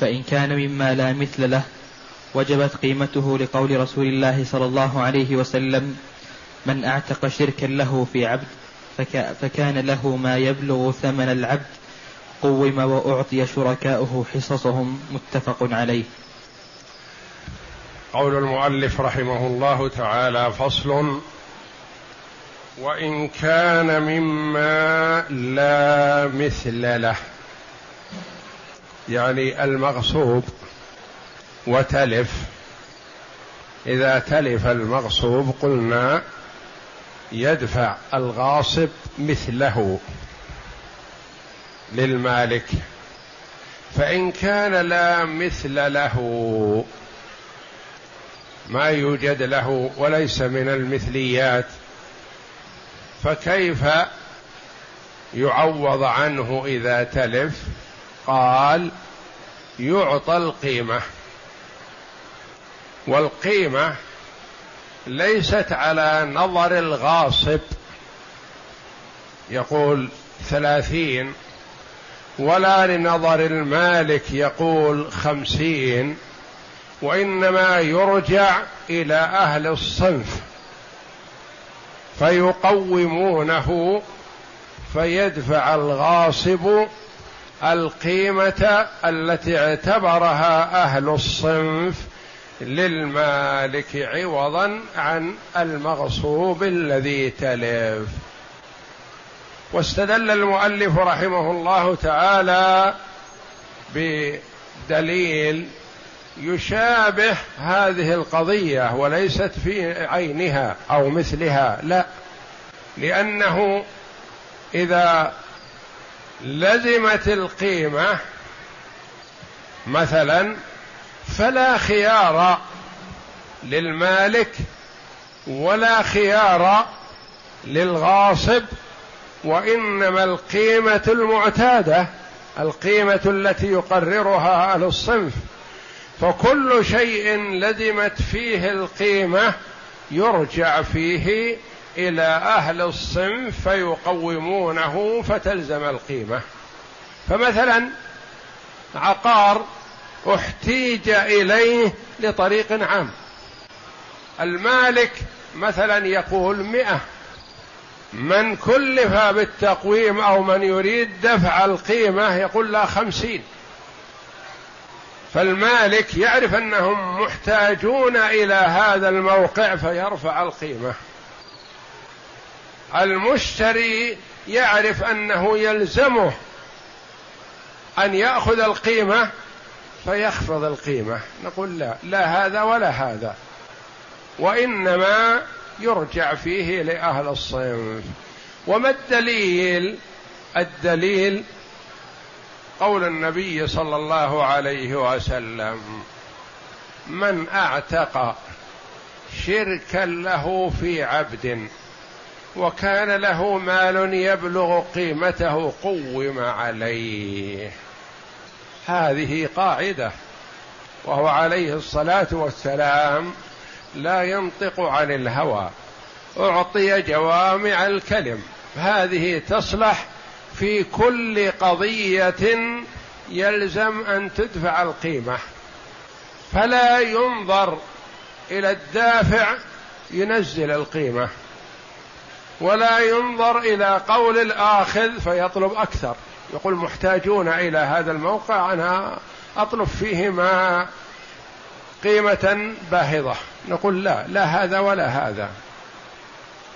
فإن كان مما لا مثل له وجبت قيمته لقول رسول الله صلى الله عليه وسلم من أعتق شركا له في عبد فكان له ما يبلغ ثمن العبد قوم وأعطي شركاؤه حصصهم متفق عليه. قول المؤلف رحمه الله تعالى فصل وإن كان مما لا مثل له. يعني المغصوب وتلف. إذا تلف المغصوب قلنا يدفع الغاصب مثله للمالك. فإن كان لا مثل له ما يوجد له وليس من المثليات فكيف يعوض عنه إذا تلف؟ قال يعطى القيمة. والقيمة ليست على نظر الغاصب. يقول ثلاثين ولا لنظر المالك يقول خمسين وإنما يرجع إلى أهل الصنف. فيقومونه فيدفع الغاصب القيمة التي اعتبرها أهل الصنف للمالك عوضا عن المغصوب الذي تلف. واستدل المؤلف رحمه الله تعالى بدليل يشابه هذه القضية وليست في عينها أو مثلها لا لأنه إذا لزمت القيمة مثلا فلا خيار للمالك ولا خيار للغاصب وإنما القيمة المعتادة القيمة التي يقررها أهل الصنف. فكل شيء لزمت فيه القيمة يرجع فيه إلى أهل الصنف فيقومونه فتلزم القيمة. فمثلا عقار احتيج إليه لطريق عام. المالك مثلا يقول مئة. من كلف بالتقويم أو من يريد دفع القيمة يقول لا خمسين. فالمالك يعرف أنهم محتاجون إلى هذا الموقع فيرفع القيمة. المشتري يعرف أنه يلزمه أن يأخذ القيمة فيخفض القيمة. نقول لا لا هذا ولا هذا. وإنما يرجع فيه لأهل الصنف. وما الدليل؟ الدليل قول النبي صلى الله عليه وسلم من أعتق شركا له في عبد وكان له مال يبلغ قيمته قوم عليه. هذه قاعدة وهو عليه الصلاة والسلام لا ينطق عن الهوى أعطي جوامع الكلم. هذه تصلح في كل قضية يلزم أن تدفع القيمة. فلا ينظر إلى الدافع ينزل القيمة. ولا ينظر إلى قول الآخذ فيطلب أكثر. يقول محتاجون إلى هذا الموقع أنا أطلب فيه ما قيمة باهظة. نقول لا لا هذا ولا هذا.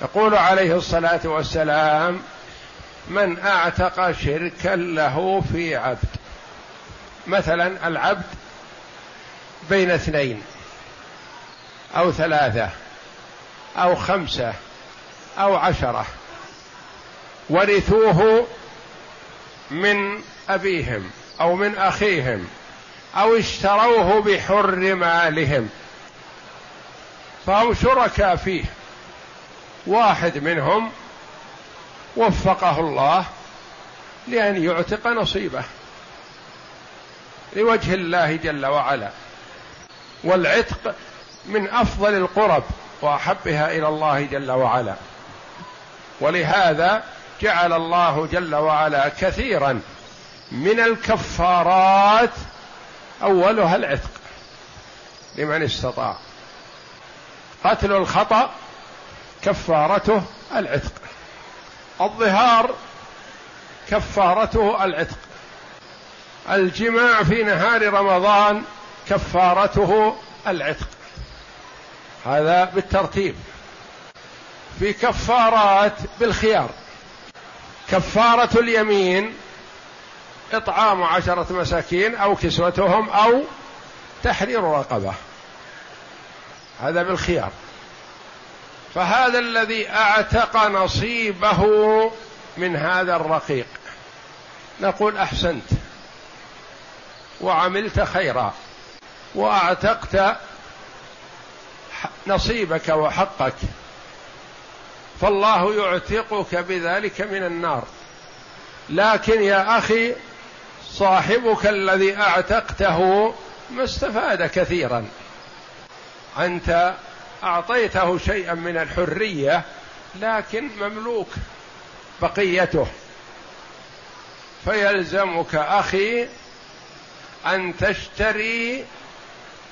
يقول عليه الصلاة والسلام من أعتق شركا له في عبد. مثلا العبد بين اثنين أو ثلاثة أو خمسة أو عشرة ورثوه من أبيهم أو من أخيهم أو اشتروه بحر مالهم فهم شركاء فيه. واحد منهم وفقه الله لأن يعتق نصيبه لوجه الله جل وعلا. والعتق من أفضل القرب وأحبها إلى الله جل وعلا. ولهذا جعل الله جل وعلا كثيرا من الكفارات أولها العتق لمن استطاع. قتل الخطأ كفارته العتق. الظهار كفارته العتق. الجماع في نهار رمضان كفارته العتق. هذا بالترتيب. في كفارات بالخيار. كفارة اليمين إطعام عشرة مساكين أو كسوتهم أو تحرير رقبة. هذا بالخيار. فهذا الذي أعتق نصيبه من هذا الرقيق. نقول أحسنت. وعملت خيرا. وأعتقت نصيبك وحقك. فالله يعتقك بذلك من النار. لكن يا أخي صاحبك الذي أعتقته ما استفاد كثيرا. أنت أعطيته شيئا من الحرية لكن مملوك بقيته. فيلزمك أخي أن تشتري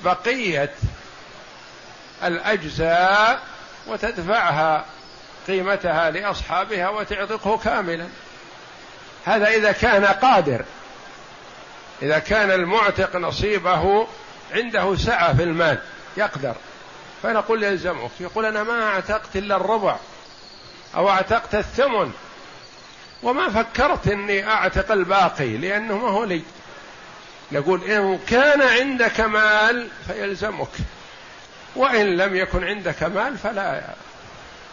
بقية الأجزاء وتدفعها. قيمتها لأصحابها وتعتقه كاملا. هذا إذا كان قادر إذا كان المعتق نصيبه عنده سعة في المال يقدر. فنقول يلزمك يقول أنا ما أعتقت إلا الربع أو أعتقت الثمن وما فكرت إني أعتق الباقي لأنه ما هو لي. نقول إن كان عندك مال فيلزمك وإن لم يكن عندك مال فلا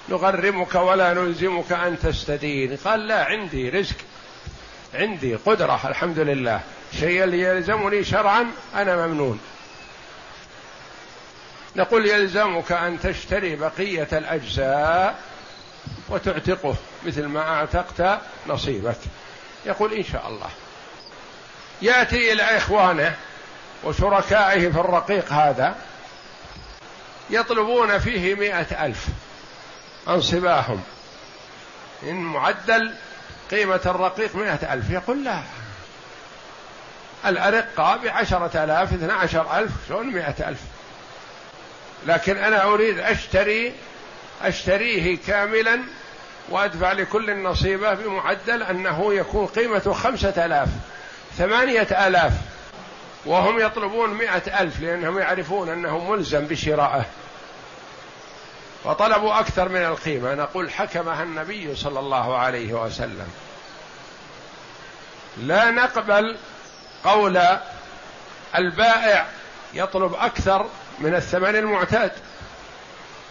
نغرمك ولا نلزمك أن تستدين. قال لا عندي رزق عندي قدرة الحمد لله. شيء اللي يلزمني شرعا أنا ممنون. نقول يلزمك أن تشتري بقية الأجزاء وتعتقه مثل ما أعتقت نصيبك. يقول إن شاء الله. يأتي إلى إخوانه وشركائه في الرقيق هذا يطلبون فيه مئة ألف. أنصباهم إن معدل قيمة الرقيق مئة ألف يقول لا. الأرقة بعشرة آلاف اثنى عشر ألف شلون مئة ألف؟ لكن أنا أريد أشتري أشتريه كاملا وأدفع لكل نصيبه بمعدل أنه يكون قيمته خمسة آلاف ثمانية آلاف وهم يطلبون مئة ألف لأنهم يعرفون أنه ملزم بشرائه وطلبوا أكثر من القيمة. نقول حكمها النبي صلى الله عليه وسلم. لا نقبل قول البائع يطلب أكثر من الثمن المعتاد.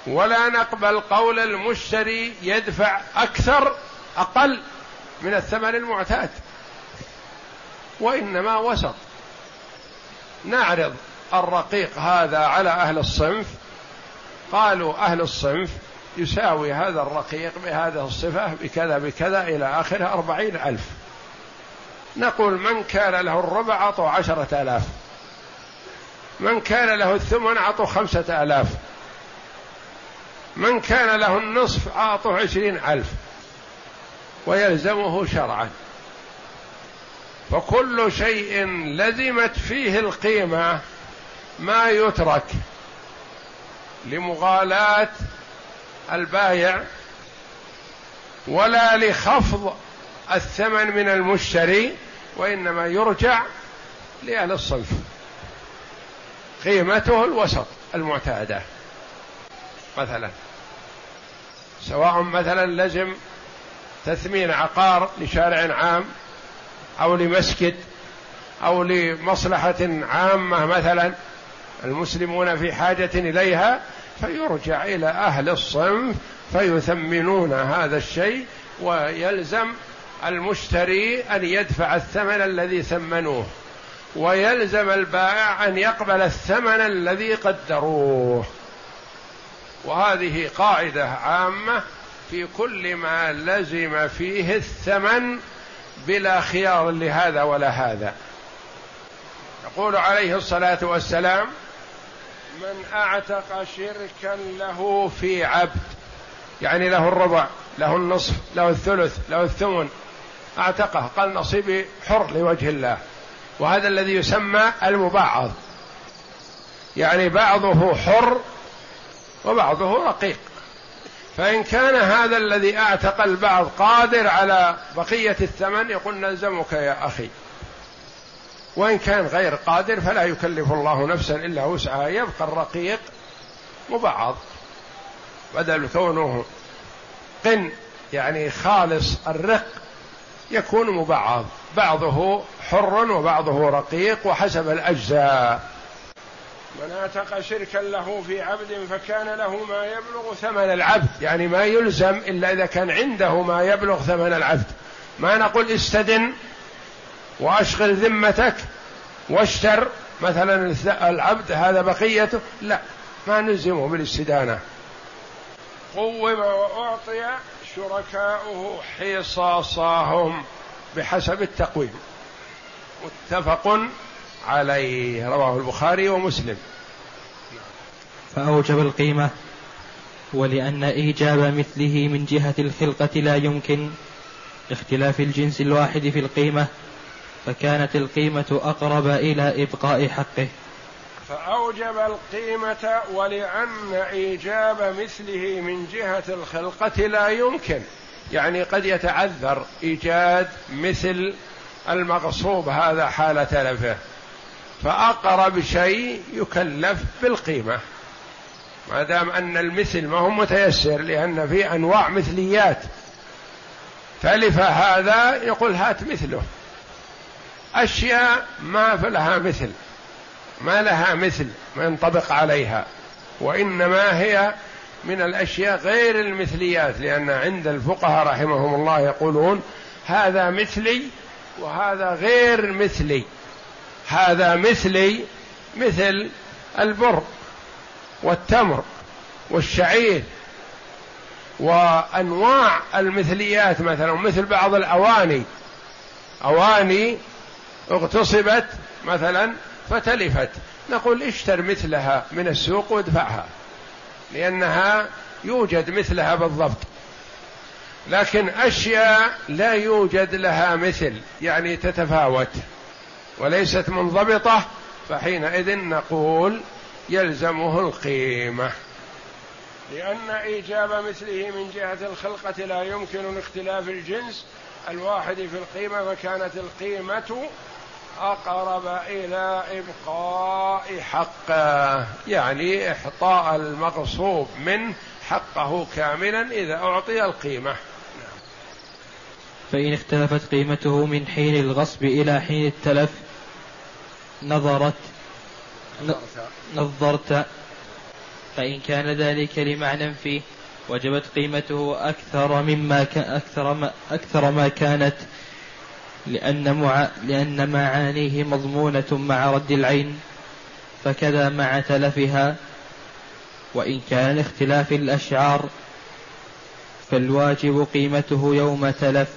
ولا نقبل قول المشتري يدفع أكثر أقل من الثمن المعتاد. وإنما وسط. نعرض الرقيق هذا على أهل الصنف قالوا أهل الصنف يساوي هذا الرقيق بهذه الصفة بكذا بكذا إلى آخره أربعين ألف. نقول من كان له الربع أعطوا عشرة آلاف. من كان له الثمن أعطوا خمسة آلاف. من كان له النصف أعطوا عشرين ألف. ويلزمه شرعا. فكل شيء لزمت فيه القيمة ما يترك. لمغالاة البايع ولا لخفض الثمن من المشتري وإنما يرجع لأهل الصنف. قيمته الوسط المعتادة. مثلا سواء مثلا لزم تثمين عقار لشارع عام أو لمسجد أو لمصلحة عامة مثلا المسلمون في حاجة إليها فيرجع إلى أهل الصنف فيثمنون هذا الشيء ويلزم المشتري أن يدفع الثمن الذي ثمنوه ويلزم البائع أن يقبل الثمن الذي قدروه. وهذه قاعدة عامة في كل ما لزم فيه الثمن بلا خيار لهذا ولا هذا. يقول عليه الصلاة والسلام من أعتق شركا له في عبد. يعني له الربع له النصف له الثلث له الثمن. أعتقه قال نصيبي حر لوجه الله. وهذا الذي يسمى المبعض يعني بعضه حر وبعضه رقيق. فإن كان هذا الذي أعتق البعض قادر على بقية الثمن يقول نلزمك يا أخي. وإن كان غير قادر فلا يكلف الله نفسا إلا وسعها يبقى الرقيق مبعض. بدل كونه قن يعني خالص الرق يكون مبعض. بعضه حر وبعضه رقيق وحسب الأجزاء. من أعتق شركا له في عبد فكان له ما يبلغ ثمن العبد يعني ما يلزم إلا إذا كان عنده ما يبلغ ثمن العبد. ما نقول استدن وأشغل ذمتك واشتر مثلا العبد هذا بقيته. لا ما نلزمه بالاستدانة. قوم وأعطي شركاؤه حصاصهم بحسب التقويم. متفق عليه رواه البخاري ومسلم. فأوجب القيمة ولأن إيجاب مثله من جهة الخلقة لا يمكن لاختلاف الجنس الواحد في القيمة. فكانت القيمة أقرب إلى إبقاء حقه. فأوجب القيمة ولأن إيجاب مثله من جهة الخلقة لا يمكن. يعني قد يتعذر إيجاد مثل المغصوب هذا حال تلفه. فأقرب شيء يكلف بالقيمة. ما دام أن المثل ما هو متيسر لأن في أنواع مثليات. تلف هذا يقول هات مثله. أشياء ما لها مثل ما لها مثل ما ينطبق عليها وإنما هي من الأشياء غير المثليات لأن عند الفقهاء رحمهم الله يقولون هذا مثلي وهذا غير مثلي هذا مثلي مثل البر والتمر والشعير وأنواع المثليات مثلا مثل بعض الأواني أواني اغتصبت مثلا فتلفت. نقول اشتر مثلها من السوق وادفعها لأنها يوجد مثلها بالضبط. لكن أشياء لا يوجد لها مثل يعني تتفاوت وليست منضبطة. فحينئذ نقول يلزمه القيمة لأن إيجاب مثله من جهة الخلقة لا يمكن لاختلاف الجنس. الواحد في القيمة فكانت القيمة أقرب إلى إبقاء حقه يعني اعطاء المغصوب منه حقه كاملا إذا أعطي القيمة. فإن اختلفت قيمته من حين الغصب إلى حين التلف نظرت نظرت. فإن كان ذلك لمعنى فيه وجبت قيمته أكثر مما أكثر ما أكثر ما كانت. لأن مع لأن معانيه مضمونة مع رد العين فكذا مع تلفها وإن كان لاختلاف الأشعار فالواجب قيمته يوم تلف.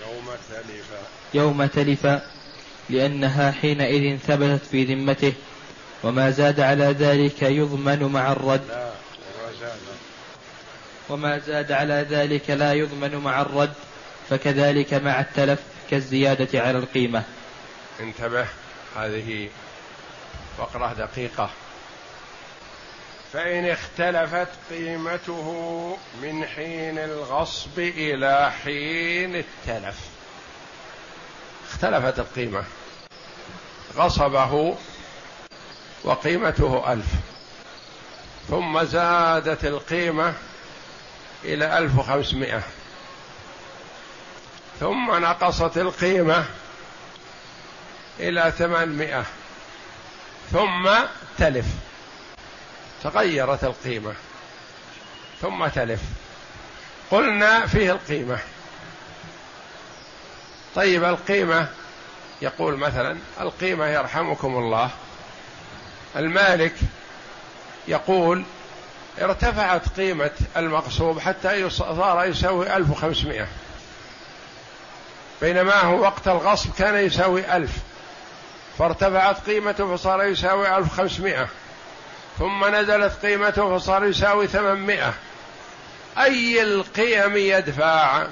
يوم تلف. يوم تلف لأنها حينئذ ثبتت في ذمته وما زاد على ذلك يضمن مع الرد. لا وما زاد على ذلك لا يضمن مع الرد فكذلك مع التلف. كالزيادة على القيمة. انتبه هذه فقرة دقيقة. فإن اختلفت قيمته من حين الغصب إلى حين التلف. اختلفت القيمة. غصبه وقيمته ألف. ثم زادت القيمة إلى ألف وخمسمائة. ثم نقصت القيمة إلى ثمانمائة. ثم تلف. تغيرت القيمة. ثم تلف. قلنا فيه القيمة. طيب القيمة يقول مثلا القيمة يرحمكم الله. المالك يقول ارتفعت قيمة المغصوب حتى صار يساوي ألف وخمسمائة. بينما هو وقت الغصب كان يساوي ألف. فارتفعت قيمته فصار يساوي ألف وخمسمائة ثم نزلت قيمته فصار يساوي ثمانمائة. أي القيم يدفع؟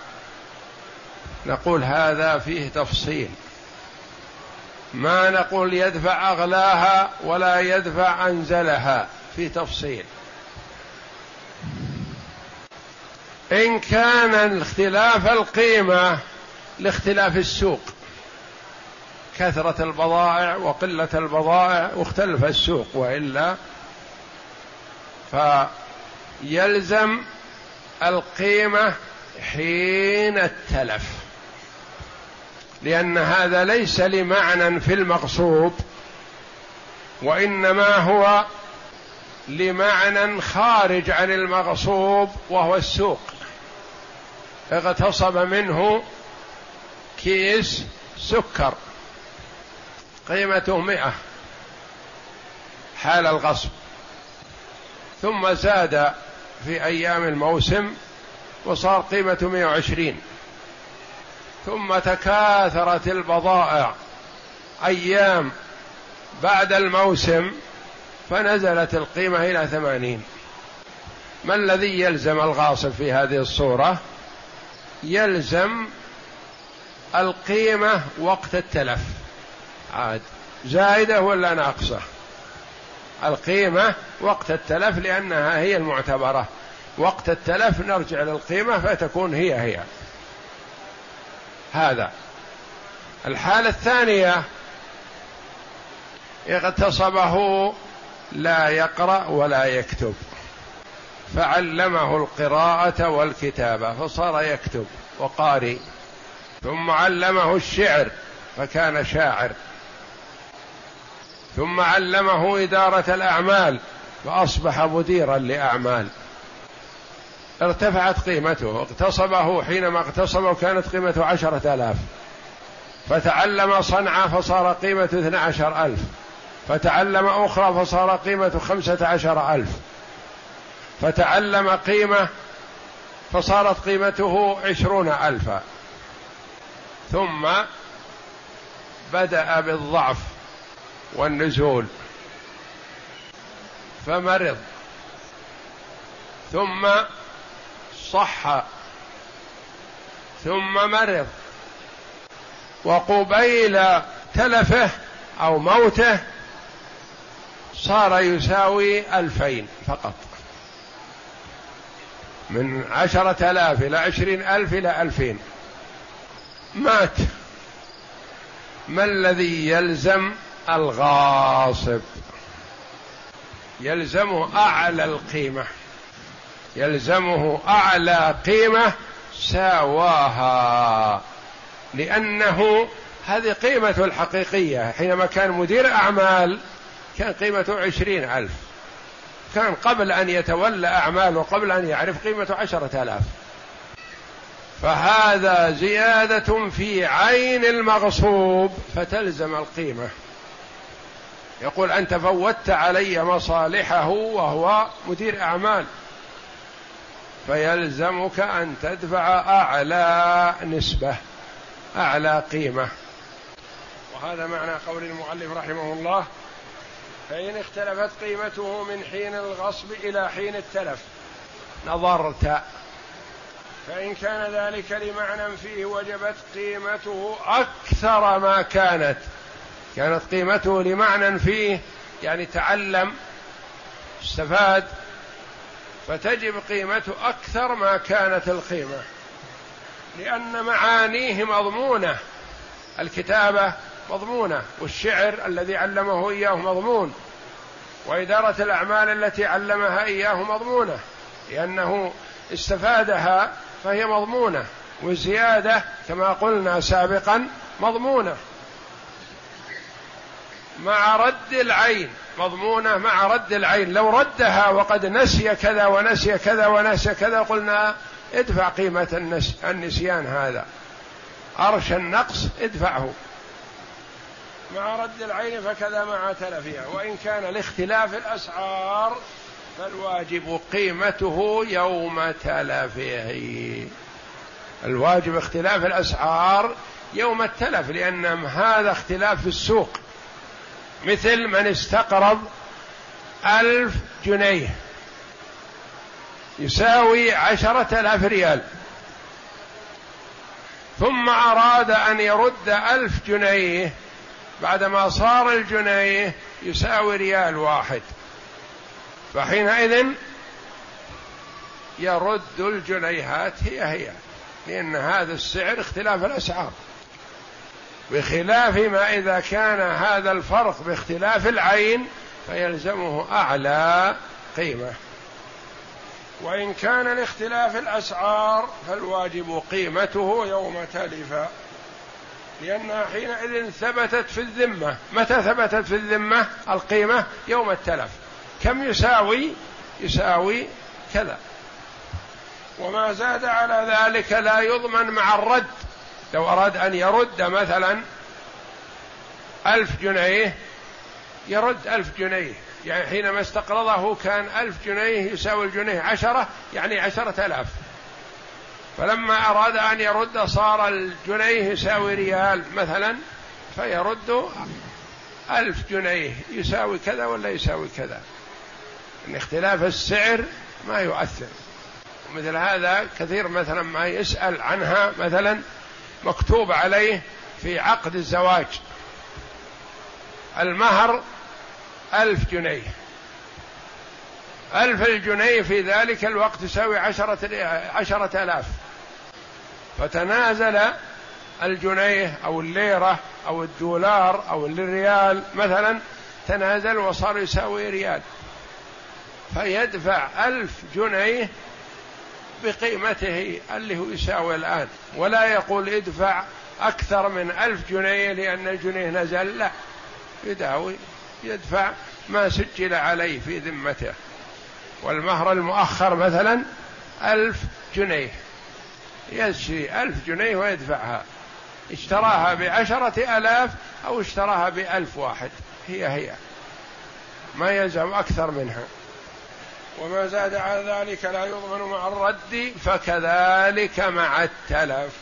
نقول هذا فيه تفصيل. ما نقول يدفع أغلاها ولا يدفع أنزلها. في تفصيل. إن كان اختلاف القيمة لاختلاف السوق. كثرة البضائع وقلة البضائع واختلف السوق وإلا فيلزم القيمة حين التلف. لأن هذا ليس لمعنى في المقصود وإنما هو لمعنى خارج عن المغصوب وهو السوق. اغتصب منه كيس سكر. قيمته مئة. حال الغصب. ثم زاد في أيام الموسم وصار قيمته 120 ثم تكاثرت البضائع. أيام بعد الموسم فنزلت القيمة إلى ثمانين. ما الذي يلزم الغاصب في هذه الصورة؟ يلزم القيمة وقت التلف. عاد. زائدة ولا ناقصة؟ القيمة وقت التلف لأنها هي المعتبرة. وقت التلف نرجع للقيمة فتكون هي هي. هذا. الحالة الثانية. اغتصبه لا يقرأ ولا يكتب. فعلمه القراءة والكتابة فصار يكتب. وقارئ. ثم علمه الشعر فكان شاعر. ثم علمه إدارة الأعمال فأصبح مديرا لأعمال. ارتفعت قيمته اغتصبه حينما اغتصبه كانت قيمته عشرة آلاف. فتعلم صنعة فصار قيمة اثنى عشر ألف. فتعلم أخرى فصار قيمة خمسة عشر ألف. فتعلم قيمة فصارت قيمته عشرون ألفا. ثم بدأ بالضعف والنزول فمرض ثم صح ثم مرض وقبيل تلفه أو موته صار يساوي ألفين فقط. من عشرة آلاف إلى عشرين ألف إلى ألفين. مات. ما الذي يلزم الغاصب؟ يلزمه أعلى القيمة. يلزمه أعلى قيمة ساواها. لأنه هذه قيمته الحقيقية. حينما كان مدير أعمال كان قيمته عشرين ألف. كان قبل أن يتولى أعماله قبل أن يعرف قيمته عشرة آلاف. فهذا زيادة في عين المغصوب. فتلزم القيمة. يقول أنت فوتت علي مصالحه وهو مدير أعمال. فيلزمك أن تدفع أعلى نسبة أعلى قيمة. وهذا معنى قول المؤلف رحمه الله فإن اختلفت قيمته من حين الغصب إلى حين التلف نظرت فإن كان ذلك لمعنى فيه وجبت قيمته أكثر ما كانت. كانت قيمته لمعنى فيه يعني تعلم استفاد فتجب قيمته أكثر ما كانت القيمة. لأن معانيه مضمونة الكتابة مضمونة والشعر الذي علمه إياه مضمون وإدارة الأعمال التي علمها إياه مضمونة لأنه استفادها فهي مضمونة والزيادة كما قلنا سابقا مضمونة. مع رد العين مضمونة مع رد العين. لو ردها وقد نسي كذا ونسي كذا ونسي كذا قلنا ادفع قيمة النس النسيان هذا. أرش النقص ادفعه. مع رد العين فكذا مع تلفها وإن كان لاختلاف الأسعار فالواجب قيمته يوم تلفه. الواجب اختلاف الأسعار يوم التلف لأن هذا اختلاف في السوق. مثل من استقرض ألف جنيه يساوي عشرة آلاف ريال ثم أراد أن يرد ألف جنيه بعدما صار الجنيه يساوي ريال واحد. فحينئذ يرد الجنيهات هي هي لأن هذا السعر اختلاف الأسعار. بخلاف ما إذا كان هذا الفرق باختلاف العين فيلزمه أعلى قيمة. وإن كان لاختلاف الأسعار فالواجب قيمته يوم تلف. لأنها حينئذ ثبتت في الذمة. متى ثبتت في الذمة؟ القيمة يوم التلف. كم يساوي؟ يساوي كذا. وما زاد على ذلك لا يضمن مع الرد. لو أراد أن يرد مثلا ألف جنيه يرد ألف جنيه. يعني حينما استقرضه كان ألف جنيه يساوي الجنيه عشرة يعني عشرة آلاف. فلما أراد أن يرد صار الجنيه يساوي ريال مثلا فيرد ألف جنيه. يساوي كذا ولا يساوي كذا؟ إن اختلاف السعر ما يؤثر. مثل هذا كثير مثلا ما يسأل عنها مثلا مكتوب عليه في عقد الزواج. المهر ألف جنيه. ألف الجنيه في ذلك الوقت يساوي عشرة, عشرة آلاف. فتنازل الجنيه أو الليرة أو الدولار أو الريال مثلا تنازل وصار يساوي ريال. فيدفع ألف جنيه بقيمته اللي هو يساوي الآن. ولا يقول ادفع أكثر من ألف جنيه لأن الجنيه نزل لا. يداوي يدفع ما سجل عليه في ذمته. والمهر المؤخر مثلا ألف جنيه. يشري ألف جنيه ويدفعها. اشتراها بعشرة ألاف أو اشتراها بألف واحد. هي هي. ما يلزم أكثر منها. وما زاد على ذلك لا يضمن مع الرد فكذلك مع التلف.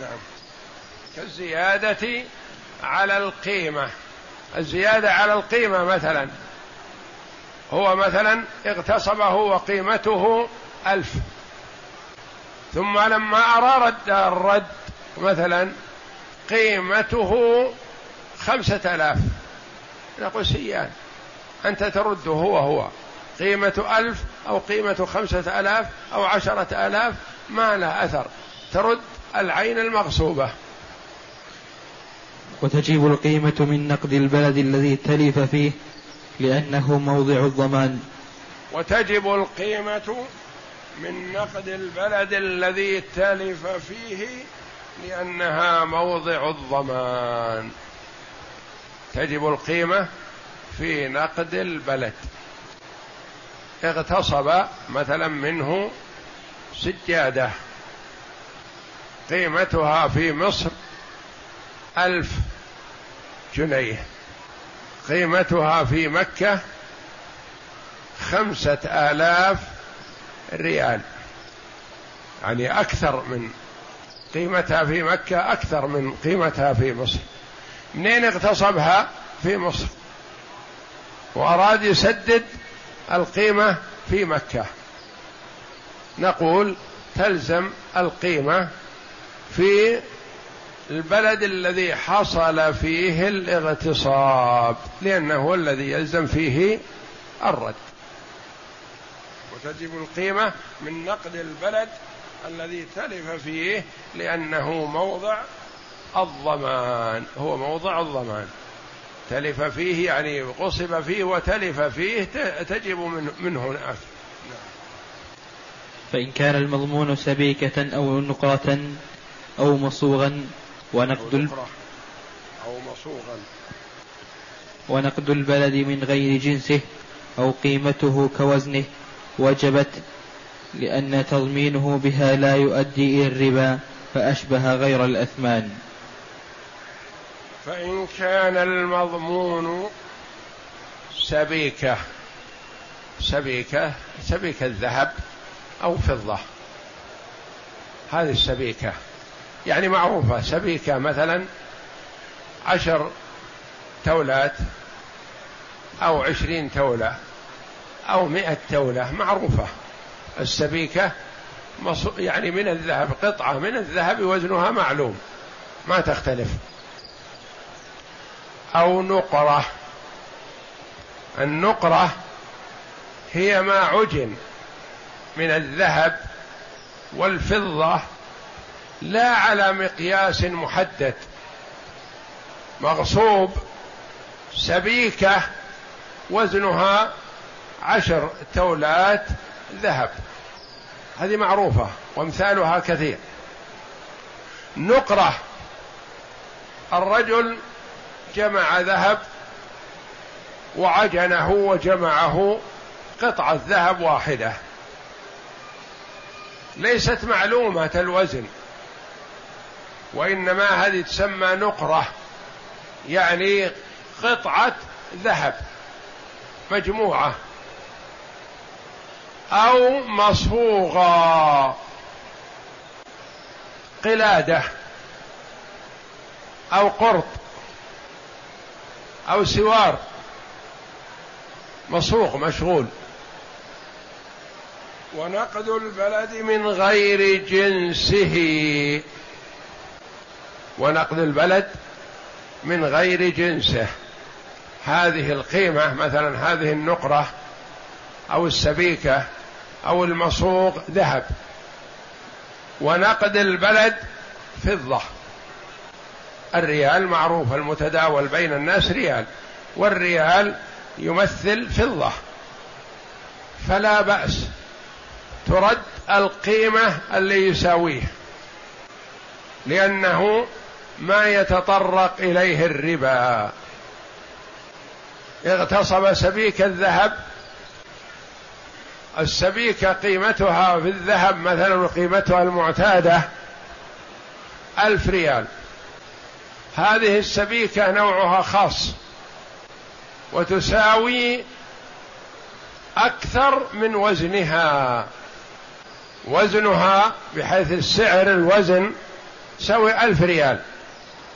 نعم. كالزيادة على القيمة. الزيادة على القيمة مثلا هو مثلا اغتصبه وقيمته ألف. ثم لما أرى رد الرد مثلا قيمته خمسة آلاف. نقول سيان أنت ترده هو هو. قيمة ألف أو قيمة خمسة آلاف أو عشرة آلاف ما له أثر. ترد العين المغصوبة. وتجيب القيمة من نقد البلد الذي تلف فيه لأنه موضع الضمان. وتجب القيمة من نقد البلد الذي تلف فيه لأنها موضع الضمان. تجب القيمة في نقد البلد. اغتصب مثلا منه سجادة. قيمتها في مصر ألف جنيه. قيمتها في مكة خمسة آلاف ريال. يعني أكثر من قيمتها في مكة أكثر من قيمتها في مصر. منين اغتصبها؟ في مصر. وأراد يسدد القيمة في مكة. نقول تلزم القيمة في البلد الذي حصل فيه الاغتصاب لأنه هو الذي يلزم فيه الرد. وتجب القيمة من نقد البلد الذي تلف فيه لأنه موضع الضمان هو موضع الضمان. تلف فيه يعني غصب فيه وتلف فيه تجب منه نعم فإن كان المضمون سبيكة أو نقرة أو مصوغا ونقد. أو مصوغا. ونقد البلد من غير جنسه أو قيمته كوزنه وجبت لأن تضمينه بها لا يؤدي إلى الربا فأشبه غير الأثمان. فإن كان المضمون سبيكة سبيكة سبيكة ذهب أو فضة. هذه السبيكة يعني معروفة سبيكة مثلا عشر تولات أو عشرين تولة أو مئة تولة معروفة. السبيكة يعني من الذهب قطعة من الذهب وزنها معلوم ما تختلف. أو نقرة. النقرة هي ما عجن من الذهب والفضة لا على مقياس محدد. مغصوب سبيكة وزنها عشر تولات ذهب. هذه معروفة وامثالها كثير. نقرة. الرجل جمع ذهب وعجنه وجمعه قطعة ذهب واحدة. ليست معلومة الوزن وإنما هذه تسمى نقرة يعني قطعة ذهب مجموعة أو مصفوغة. قلادة أو قرط. أو سوار مصفوغ مشغول. ونقد البلد من غير جنسه. ونقد البلد من غير جنسه. هذه القيمة مثلا هذه النقرة أو السبيكة أو المصوغ ذهب. ونقد البلد فضة. الريال معروف المتداول بين الناس ريال. والريال يمثل فضة. فلا بأس. ترد القيمة اللي يساويه. لأنه ما يتطرق إليه الربا. اغتصب سبيك الذهب. السبيكة قيمتها في الذهب مثلا قيمتها المعتادة ألف ريال. هذه السبيكة نوعها خاص وتساوي أكثر من وزنها. وزنها بحيث السعر الوزن سوي ألف ريال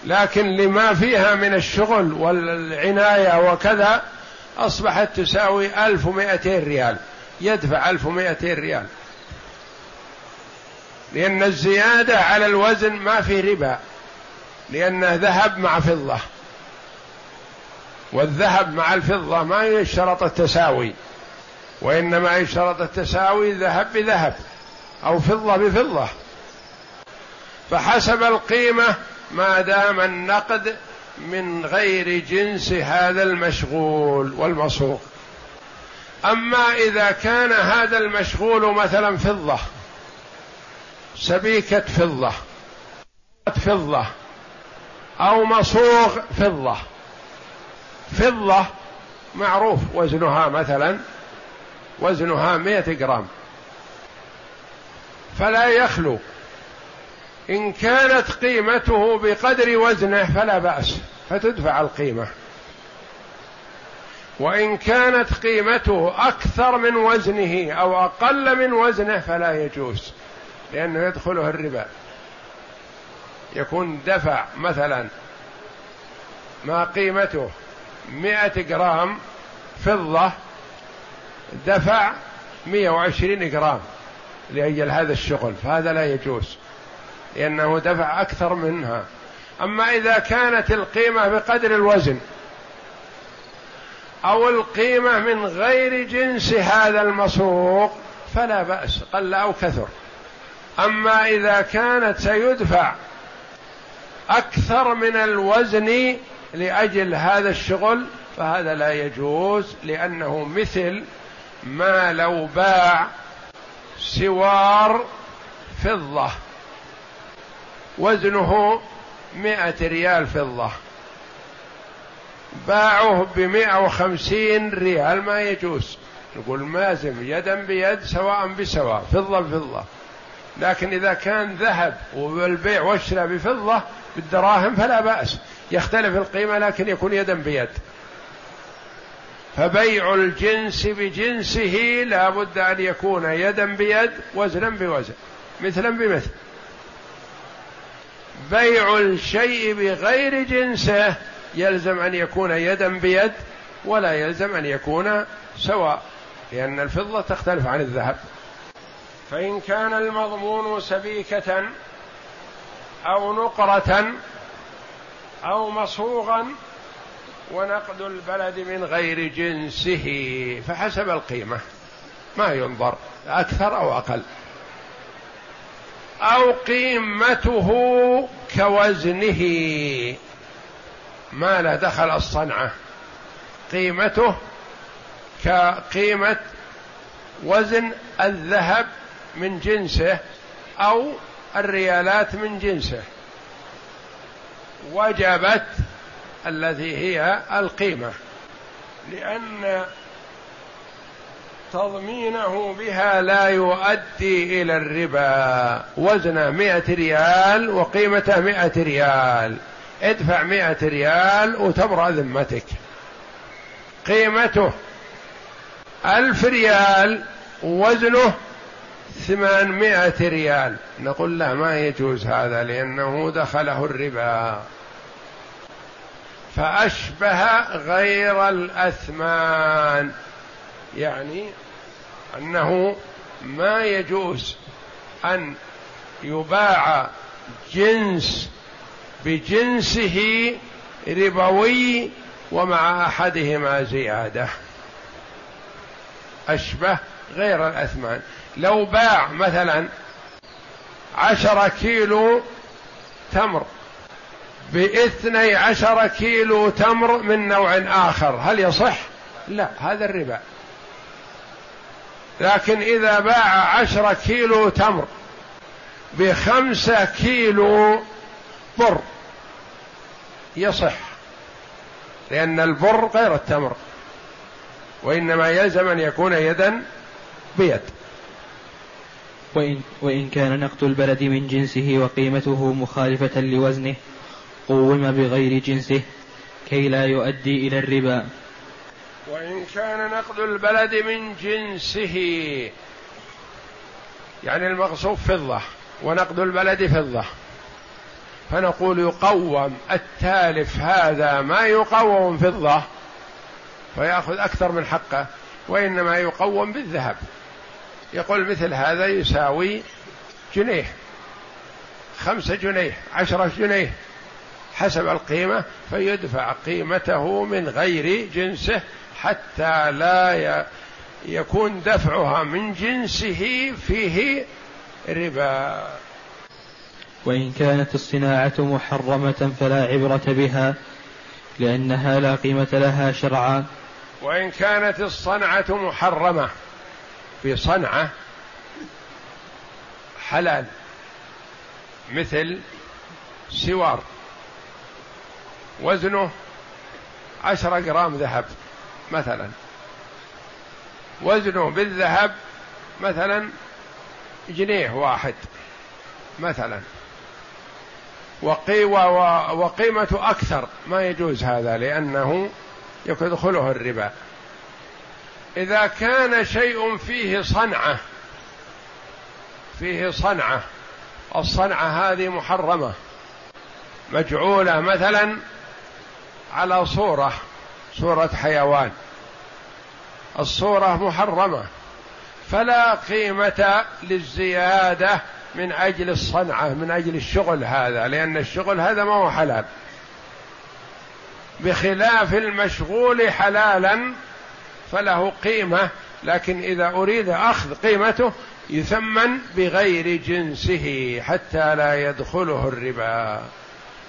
لكن لما فيها من الشغل والعناية وكذا أصبحت تساوي ألف ومائتين ريال يدفع ألف ومائتين ريال. لأن الزيادة على الوزن ما في ربا. لأنه ذهب مع فضة. والذهب مع الفضة ما يشترط التساوي. وإنما يشترط التساوي ذهب بذهب أو فضة بفضة. فحسب القيمة ما دام النقد من غير جنس هذا المشغول والمصروف أما إذا كان هذا المشغول مثلا فضة سبيكة فضة فضة أو مصوغ فضة. فضة معروف وزنها مثلا وزنها مئة جرام. فلا يخلو. إن كانت قيمته بقدر وزنه فلا بأس فتدفع القيمة. وإن كانت قيمته أكثر من وزنه أو أقل من وزنه فلا يجوز لأنه يدخله الربا. يكون دفع مثلا ما قيمته مئة جرام فضة دفع مئة وعشرين جرام لأجل هذا الشغل فهذا لا يجوز لأنه دفع أكثر منها. أما إذا كانت القيمة بقدر الوزن أو القيمة من غير جنس هذا المسروق فلا بأس قل أو كثر. أما إذا كانت سيدفع أكثر من الوزن لأجل هذا الشغل فهذا لا يجوز لأنه مثل ما لو باع سوار فضة. وزنه مئة ريال فضة. باعوه بمئة وخمسين ريال ما يجوز. نقول لازم يدا بيد سواء بسواء فضة بفضة. لكن إذا كان ذهب والبيع والشراء بفضة بالدراهم فلا بأس. يختلف القيمة لكن يكون يدا بيد. فبيع الجنس بجنسه لا بد أن يكون يدا بيد وزنا بوزن. مثلا بمثل. بيع الشيء بغير جنسه يلزم أن يكون يدا بيد ولا يلزم أن يكون سواء لأن الفضة تختلف عن الذهب. فإن كان المضمون سبيكة أو نقرة أو مصوغا ونقد البلد من غير جنسه فحسب القيمة. ما ينظر أكثر أو أقل. أو قيمته كوزنه. ما لا دخل الصنعة. قيمته كقيمة وزن الذهب من جنسه أو الريالات من جنسه. وجبت التي هي القيمة. لأن تضمينه بها لا يؤدي إلى الربا. وزنه مئة ريال وقيمته مئة ريال. ادفع مئة ريال وتبرأ ذمتك. قيمته ألف ريال وزنه ثمانمائة ريال. نقول لا ما يجوز هذا لأنه دخله الربا. فأشبه غير الأثمان. يعني أنه ما يجوز أن يباع جنس بجنسه ربوي ومع أحدهما زيادة. أشبه غير الأثمان. لو باع مثلا عشر كيلو تمر باثني عشر كيلو تمر من نوع آخر هل يصح؟ لا هذا الربا لكن إذا باع عشرة كيلو تمر بخمسة كيلو بر يصح لأن البر غير التمر وإنما يلزم أن يكون يدا بيد وإن, وإن كان نقد البلد من جنسه وقيمته مخالفة لوزنه قوم بغير جنسه كي لا يؤدي إلى الربا. وإن كان نقد البلد من جنسه يعني المغصوب فضة ونقد البلد فضة. فنقول يقوم التالف هذا ما يقوم فضة فيأخذ أكثر من حقه وإنما يقوم بالذهب. يقول مثل هذا يساوي جنيه. خمسة جنيه عشرة جنيه حسب القيمة فيدفع قيمته من غير جنسه حتى لا يكون دفعها من جنسه فيه ربا. وإن كانت الصناعة محرمة فلا عبرة بها لأنها لا قيمة لها شرعا. وإن كانت الصنعة محرمة في صنعة حلال مثل سوار. وزنه عشرة جرام ذهب مثلا. وزنه بالذهب مثلا جنيه واحد مثلا. وقيمة أكثر. ما يجوز هذا لأنه يدخله الربا. إذا كان شيء فيه صنعة فيه صنعة الصنعة هذه محرمة مجعولة مثلا على صورة صورة حيوان. الصورة محرمة فلا قيمة للزيادة من أجل الصنعة من أجل الشغل هذا لأن الشغل هذا ما هو حلال. بخلاف المشغول حلالا فله قيمة لكن إذا أريد أخذ قيمته يثمن بغير جنسه حتى لا يدخله الربا.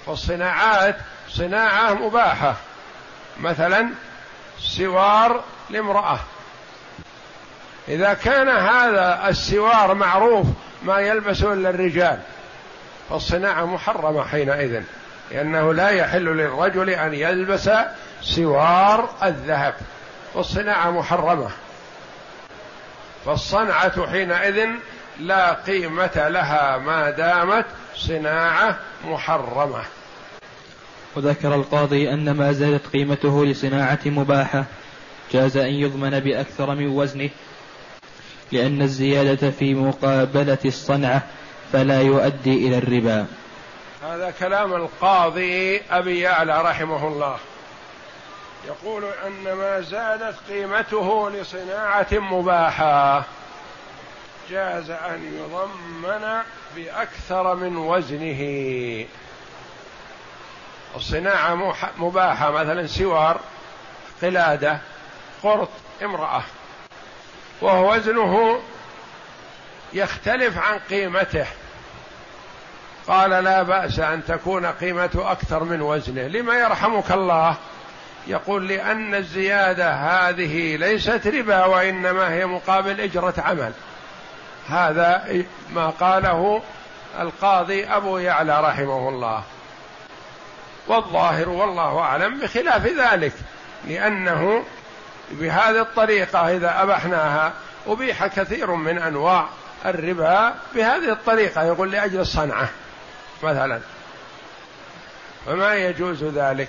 والصناعات صناعة مباحة. مثلا سوار لامرأة. إذا كان هذا السوار معروف ما يلبسه إلا الرجال فالصناعة محرمة حينئذ لأنه لا يحل للرجل أن يلبس سوار الذهب. والصناعة محرمة. فالصنعة حينئذ لا قيمة لها ما دامت صناعة محرمة. وذكر القاضي أن ما زادت قيمته لصناعة مباحة. جاز أن يضمن بأكثر من وزنه. لأن الزيادة في مقابلة الصنعة فلا يؤدي إلى الربا. هذا كلام القاضي أبي يعلى رحمه الله. يقول أن ما زادت قيمته لصناعة مباحة جاز أن يضمن بأكثر من وزنه. الصناعة مباحة مثلا سوار قلادة قرط امرأة. وهو وزنه يختلف عن قيمته. قال لا بأس أن تكون قيمته أكثر من وزنه. لما يرحمك الله؟ يقول لأن الزيادة هذه ليست ربا وإنما هي مقابل إجرة عمل. هذا ما قاله القاضي أبو يعلى رحمه الله. والظاهر والله أعلم بخلاف ذلك لأنه بهذه الطريقة إذا أبحناها أبيح كثير من أنواع الربا بهذه الطريقة يقول لأجل الصنعة مثلا. فما يجوز ذلك؟